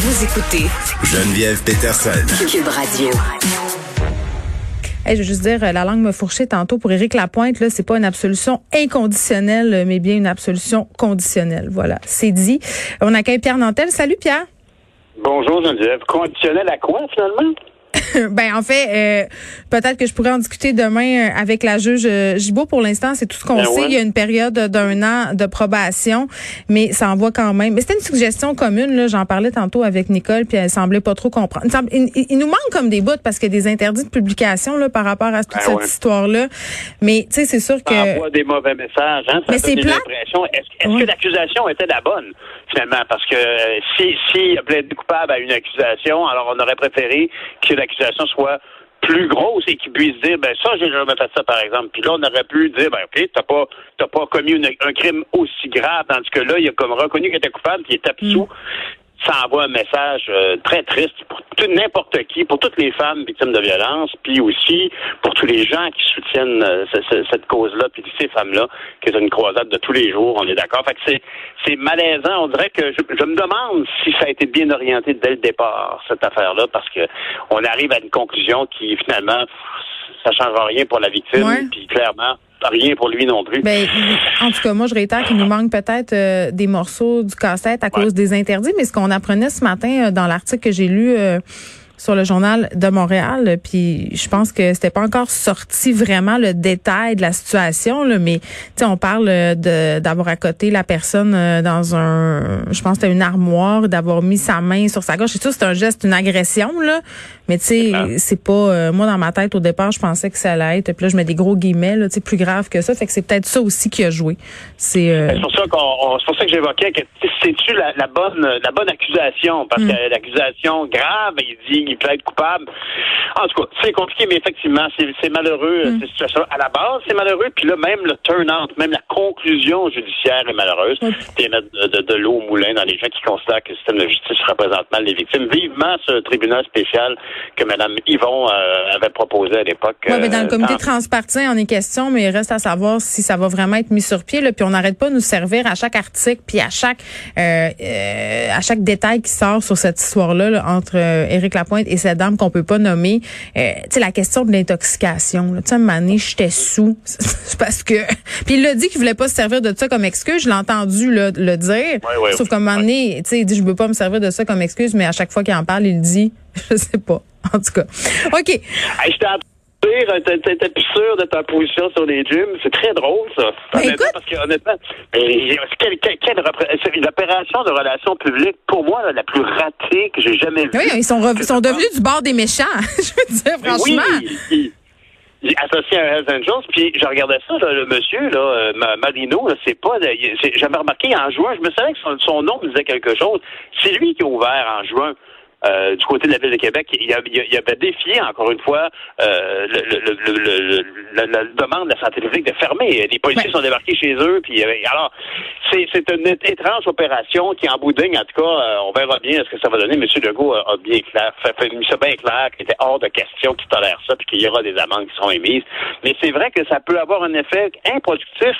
Vous écoutez Geneviève Peterson. Cube Radio. Hey, je veux juste dire, la langue me fourchait tantôt pour Éric Lapointe. Là, c'est pas une absolution inconditionnelle, mais bien une absolution conditionnelle. Voilà, c'est dit. On accueille Pierre Nantel. Salut Pierre. Bonjour Geneviève. Conditionnel à quoi finalement? ben en fait, euh, peut-être que je pourrais en discuter demain euh, avec la juge euh, Gibault. Pour l'instant, c'est tout ce qu'on Ben sait. ouais. Il y a une période d'un an de probation, mais ça envoie quand même. Mais c'était une suggestion commune. Là, j'en parlais tantôt avec Nicole, puis elle semblait pas trop comprendre. Il, semble- il- il nous manque comme des bouts parce qu'il y a des interdits de publication là par rapport à toute Ben cette ouais. histoire-là. Mais tu sais, c'est sûr Ça que envoie des mauvais messages. Hein? Ça Mais c'est impressions. Est-ce est-ce Ouais. que l'accusation était la bonne, finalement? Parce que euh, si, si plaidé coupable à une accusation, alors on aurait préféré que l'accusation soit plus grosse et qu'il puisse dire ben ça j'ai jamais fait ça par exemple. Puis là on aurait pu dire ben ok t'as pas t'as pas commis un crime aussi grave tandis que là il a comme reconnu qu'il était coupable qu'il était absous ça envoie un message euh, très triste pour tout- n'importe qui, pour toutes les femmes victimes de violence, puis aussi pour tous les gens qui soutiennent euh, ce- ce- cette cause-là, puis ces femmes-là, qui est une croisade de tous les jours, on est d'accord. Fait que c'est, c'est malaisant. On dirait que je, je me demande si ça a été bien orienté dès le départ, cette affaire-là, parce que on arrive à une conclusion qui, finalement, ça changera rien pour la victime, puis clairement, rien pour lui non plus. Ben, en tout cas, moi, je réitère qu'il nous manque peut-être euh, des morceaux du cassette à cause des interdits, mais ce qu'on apprenait ce matin euh, dans l'article que j'ai lu euh, sur le journal de Montréal, puis je pense que c'était pas encore sorti vraiment le détail de la situation, là, mais tu sais, on parle euh, de d'avoir accoté la personne euh, dans un, je pense que c'était une armoire, d'avoir mis sa main sur sa gorge. C'est sûr, c'est un geste, une agression, là, mais tu sais, c'est pas, euh, moi dans ma tête au départ, je pensais que ça allait être, puis là je mets des gros guillemets, là, tu plus grave que ça, fait que c'est peut-être ça aussi qui a joué. C'est euh, C'est pour ça qu'on, on- c'est pour ça que j'évoquais que c'est-tu la, la bonne, la bonne accusation, parce Mm. que l'accusation grave, il dit qu'il plaide coupable. En tout cas, c'est compliqué, mais effectivement, c'est, malheureux Mm. cette situation. À la base, c'est malheureux, puis là même le turn-out, même la conclusion judiciaire est malheureuse. C'est mettre de, de- de l'eau au moulin dans les gens qui considèrent que le système de justice représente mal les victimes. Vivement ce tribunal spécial que Mme Yvon euh, avait proposé à l'époque. Ouais, mais dans le euh, comité transpartisan, on est question, mais il reste à savoir si ça va vraiment être mis sur pied. Là, puis on n'arrête pas de nous servir à chaque article, puis à chaque euh, euh, à chaque détail qui sort sur cette histoire-là là, entre euh, Éric Lapointe et cette dame qu'on peut pas nommer. Euh, tu sais, la question de l'intoxication. Tu sais, un moment donné, j'étais sous. Parce que... Puis il l'a dit qu'il voulait pas se servir de ça comme excuse. Je l'ai entendu là, le dire. Ouais, ouais, Sauf qu'à un moment donné, tu sais, il dit, je veux pas me servir de ça comme excuse, mais à chaque fois qu'il en parle, il dit, je sais pas. En tout cas. OK. Hey, t'es- t'étais plus sûr de ta position sur les gyms. C'est très drôle, ça. Ben, écoute- parce que, honnêtement, quelle, quelle, quelle repré- une opération de relations publiques, pour moi, là, la plus ratée que j'ai jamais vue. Oui, ils sont, rev- sont devenus du bord des méchants. je veux dire, franchement. Oui, il- associé à Hells Angels, puis je regardais ça, là, le monsieur, là, euh, Ma- Marino, là, c'est pas, j'avais remarqué en juin, je me savais que son, son nom me disait quelque chose. C'est lui qui a ouvert en juin. Euh, du côté de la ville de Québec, il, a- il a- il avait défié encore une fois euh, le, le- le- le- le- la, la demande de la santé publique de fermer. Les policiers Ouais. sont débarqués chez eux, puis euh, alors c'est c'est une étrange opération qui, en bout de ligne, en tout cas, euh, on verra bien ce que ça va donner. Monsieur Legault a, a bien clair, fait, fait mis ça bien clair qu'il était hors de question qu'il tolère ça, puis qu'il y aura des amendes qui seront émises. Mais c'est vrai que ça peut avoir un effet improductif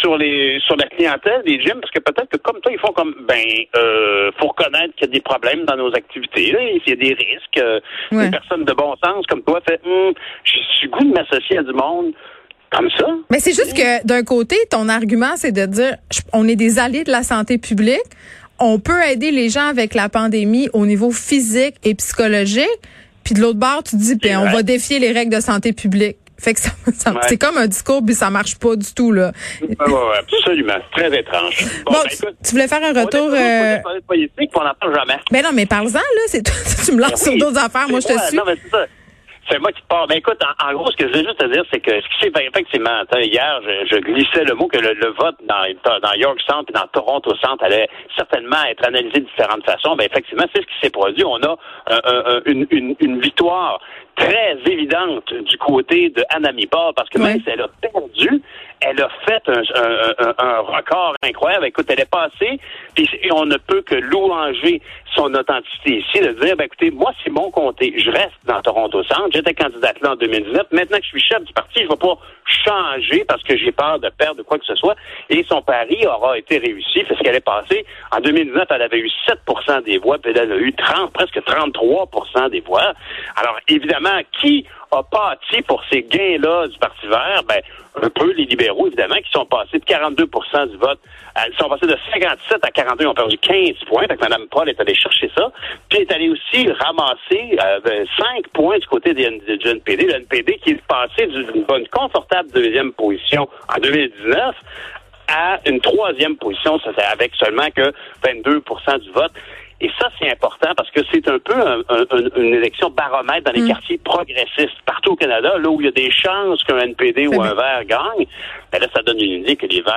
sur les sur la clientèle des gyms, parce que peut-être que comme toi, ils font comme ben euh, faut reconnaître qu'il y a des problèmes dans nos activités. Il y a des risques. euh, Ouais. Une personne de bon sens comme toi fait j'ai du goût de m'associer à du monde comme ça. Mais c'est juste que d'un côté, ton argument, c'est de dire je- on est des alliés de la santé publique. On peut aider les gens avec la pandémie au niveau physique et psychologique. Puis de l'autre bord, tu dis, ben, on va défier les règles de santé publique. Fait que ça, ça- Ouais. c'est comme un discours, puis ça marche pas du tout, là. Ouais, ouais, absolument. Très étrange. Bon, ben, tu, écoute, tu voulais faire un on retour. euh, pour parler de politique, on n'en parle jamais. Ben non, mais parle-en, là. C'est toi, tu me lances Ben sur d'autres affaires. Moi, je te suis. Non, mais c'est ça. C'est moi qui parle. Ben écoute, en, en gros, ce que je veux juste te dire, c'est que ce qui s'est effectivement, attends, hier, je, je glissais le mot que le, le vote dans, dans York Centre et dans Toronto Centre allait certainement être analysé de différentes façons. Ben effectivement, c'est ce qui s'est produit. On a un- une, une, une victoire très évidente du côté de Anna Mipar, parce que même si elle a perdu, elle a fait un, un- un- un record incroyable. Écoute, elle est passée, puis et on ne peut que louanger son authenticité ici, de dire, ben, écoutez, moi, c'est mon comté. Je reste dans Toronto Centre. J'étais candidate là en 2019. Maintenant que je suis chef du parti, je ne vais pas changer parce que j'ai peur de perdre quoi que ce soit. Et son pari aura été réussi. C'est ce qu'elle est passée. En 2019, elle avait eu 7% des voix, puis elle a eu 30, presque 33% des voix. Alors, évidemment, qui a pâti pour ces gains-là du Parti vert? Ben, un peu les libéraux, évidemment, qui sont passés de 42% du vote. Ils sont passés de 57 à 42, ils ont perdu 15 points. Fait que Mme Paul est allée chercher ça. Puis elle est allée aussi ramasser euh, 5 points du côté du NPD. Le NPD qui est passé d'une bonne confortable deuxième position en 2019 à une troisième position, c'est avec seulement que 22 du vote. Et ça, c'est important parce que c'est un peu une élection baromètre dans les mm. quartiers progressistes partout au Canada, là où il y a des chances qu'un NPD ou un vert gagne. Ben là, ça donne une idée que les verts